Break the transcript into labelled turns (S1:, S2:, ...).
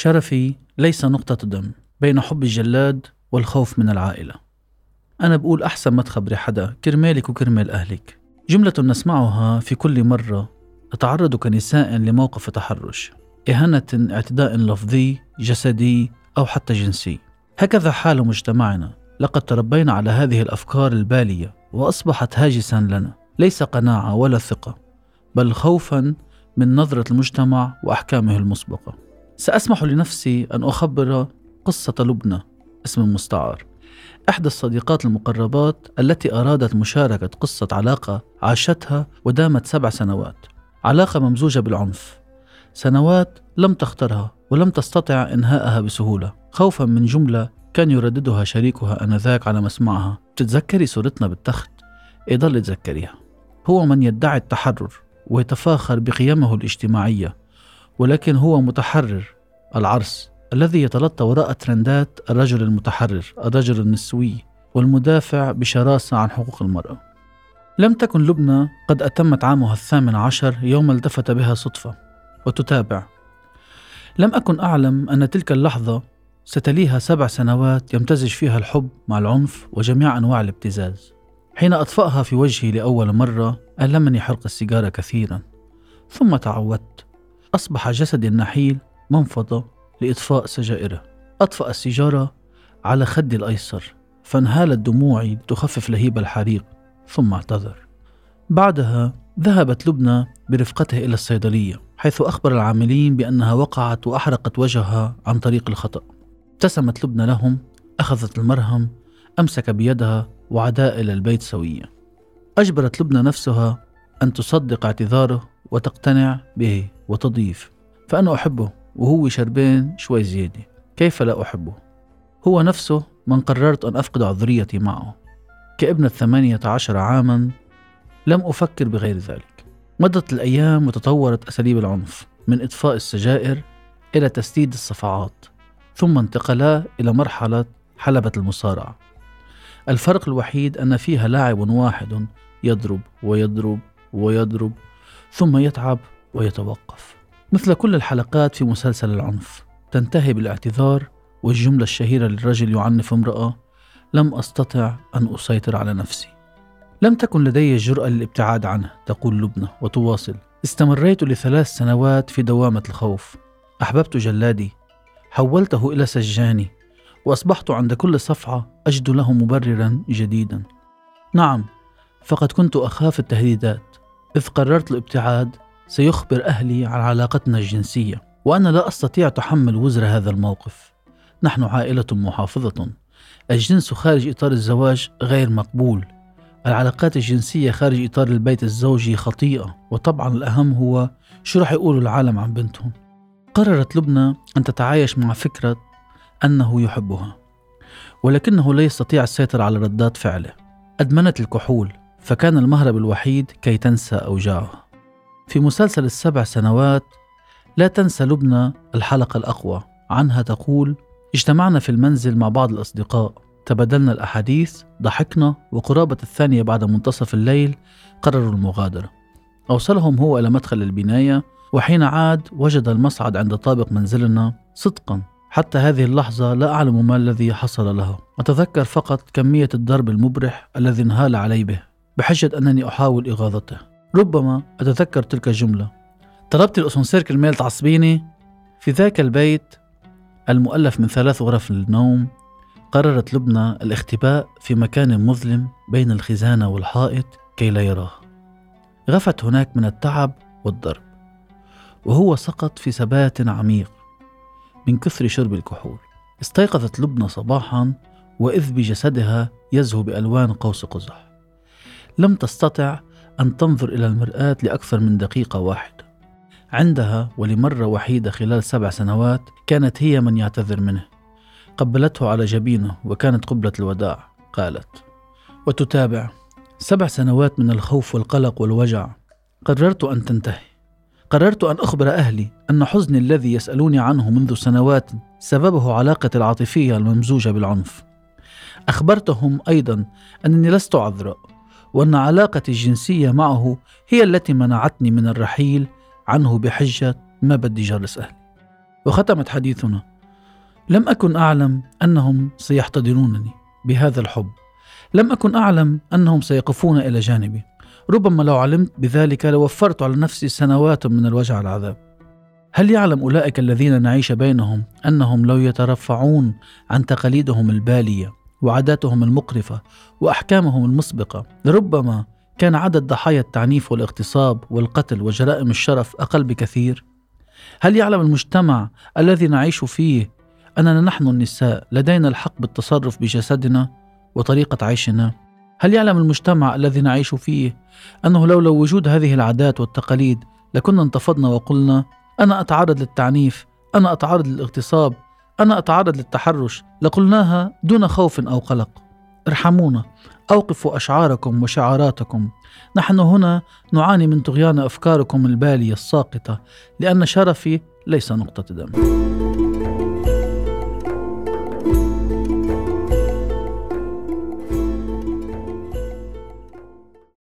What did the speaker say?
S1: شرفي ليس نقطة دم بين حب الجلاد والخوف من العائلة. أنا بقول أحسن ما تخبري حدا كرمالك وكرمال أهلك. جملة نسمعها في كل مرة نتعرض كنساء لموقف تحرش إهانة اعتداء لفظي جسدي أو حتى جنسي. هكذا حال مجتمعنا. لقد تربينا على هذه الأفكار البالية وأصبحت هاجسا لنا. ليس قناعة ولا ثقة بل خوفا من نظرة المجتمع وأحكامه المسبقة. سأسمح لنفسي أن أخبر قصة لبنى اسم مستعار. إحدى الصديقات المقربات التي أرادت مشاركة قصة علاقة عاشتها ودامت سبع سنوات. علاقة ممزوجة بالعنف. سنوات لم تخترها ولم تستطع إنهاءها بسهولة. خوفا من جملة كان يرددها شريكها آنذاك على مسمعها. تتذكري صورتنا بالتخت؟ يضل يتذكريها هو من يدعي التحرر ويتفاخر بقيمه الاجتماعية. ولكن هو متحرر العرس الذي يتلطى وراء ترندات الرجل المتحرر الرجل النسوي والمدافع بشراسة عن حقوق المرأة. لم تكن لبنى قد أتمت عامها الثامن عشر يوم التفت بها صدفة وتتابع. لم أكن أعلم أن تلك اللحظة ستليها سبع سنوات يمتزج فيها الحب مع العنف وجميع أنواع الابتزاز. حين أطفأها في وجهي لأول مرة ألمني حرق السيجارة كثيرا ثم تعودت أصبح جسدي النحيل منفضة لإطفاء سجائره. أطفأ السيجارة على خدي الأيسر فانهالت دموعي لتخفف لهيب الحريق ثم اعتذر. بعدها ذهبت لبنى برفقته إلى الصيدلية حيث أخبر العاملين بأنها وقعت وأحرقت وجهها عن طريق الخطأ. ابتسمت لبنى لهم أخذت المرهم أمسك بيدها وعدا إلى البيت سويا. أجبرت لبنى نفسها أن تصدق اعتذاره وتقتنع به. وتضيف فأنا أحبه وهو شربين شوي زيادة. كيف لا أحبه؟ هو نفسه من قررت أن أفقد عذريتي معه. كابنة ثمانية عشر عاما لم أفكر بغير ذلك. مضت الأيام وتطورت أساليب العنف من إطفاء السجائر إلى تسديد الصفعات ثم انتقلا إلى مرحلة حلبة المصارعة. الفرق الوحيد أن فيها لاعب واحد يضرب ويضرب ويضرب ثم يتعب ويتوقف. مثل كل الحلقات في مسلسل العنف تنتهي بالاعتذار والجملة الشهيرة للرجل يعنف امرأة لم أستطع أن أسيطر على نفسي. لم تكن لدي الجرأة للابتعاد عنه تقول لبنى وتواصل. استمريت لثلاث سنوات في دوامة الخوف. أحببت جلادي. حولته إلى سجاني. وأصبحت عند كل صفعة أجد له مبررا جديدا. نعم فقد كنت أخاف التهديدات. إذ قررت الابتعاد سيخبر أهلي عن علاقتنا الجنسية وأنا لا أستطيع تحمل وزر هذا الموقف. نحن عائلة محافظة. الجنس خارج إطار الزواج غير مقبول. العلاقات الجنسية خارج إطار البيت الزوجي خطيئة وطبعا الأهم هو شو رح يقولوا العالم عن بنتهم قررت لبنى أن تتعايش مع فكرة أنه يحبها ولكنه لا يستطيع السيطرة على ردات فعله. أدمنت الكحول فكان المهرب الوحيد كي تنسى أوجاعها في مسلسل السبع سنوات لا تنسى لبنى الحلقة الأقوى. عنها تقول اجتمعنا في المنزل مع بعض الأصدقاء. تبادلنا الأحاديث ضحكنا وقرابة الثانية بعد منتصف الليل قرروا المغادرة. أوصلهم هو إلى مدخل البناية وحين عاد وجد المصعد عند طابق منزلنا صدقا. حتى هذه اللحظة لا أعلم ما الذي حصل له أتذكر فقط كمية الضرب المبرح الذي انهال علي به بحجة أنني أحاول إغاظته. ربما أتذكر تلك الجملة. طلبت الأسانسير كرمال تعصبيني. في ذاك البيت المؤلف من ثلاث غرف للنوم قررت لبنى الاختباء في مكان مظلم بين الخزانة والحائط كي لا يراه. غفت هناك من التعب والضرب وهو سقط في سبات عميق من كثر شرب الكحول. استيقظت لبنى صباحا وإذ بجسدها يزهو بألوان قوس قزح. لم تستطع أن تنظر إلى المرآة لأكثر من دقيقة واحدة. عندها ولمرة وحيدة خلال سبع سنوات كانت هي من يعتذر منه. قبلته على جبينه وكانت قبلة الوداع قالت وتتابع. سبع سنوات من الخوف والقلق والوجع. قررت أن تنتهي. قررت أن أخبر أهلي أن حزني الذي يسألوني عنه منذ سنوات سببه علاقتي العاطفية الممزوجة بالعنف. أخبرتهم أيضا أنني لست عذراء وأن علاقتي الجنسية معه هي التي منعتني من الرحيل عنه بحجة ما بدي جرس أهلي. وختمت حديثنا. لم أكن أعلم أنهم سيحتضنونني بهذا الحب. لم أكن أعلم أنهم سيقفون إلى جانبي. ربما لو علمت بذلك لوفرت على نفسي سنوات من الوجع العذاب. هل يعلم أولئك الذين نعيش بينهم أنهم لو يترفعون عن تقاليدهم البالية وعاداتهم المقرفة وأحكامهم المسبقة لربما كان عدد ضحايا التعنيف والاغتصاب والقتل وجرائم الشرف أقل بكثير؟ هل يعلم المجتمع الذي نعيش فيه أننا نحن النساء لدينا الحق بالتصرف بجسدنا وطريقة عيشنا؟ هل يعلم المجتمع الذي نعيش فيه أنه لولا وجود هذه العادات والتقاليد لكنا انتفضنا وقلنا أنا أتعرض للتعنيف أنا أتعرض للاغتصاب أنا أتعرض للتحرش لقلناها دون خوف أو قلق. ارحمونا أوقفوا أشعاركم وشعاراتكم. نحن هنا نعاني من طغيان أفكاركم البالية الساقطة لأن شرفي ليس نقطة دم.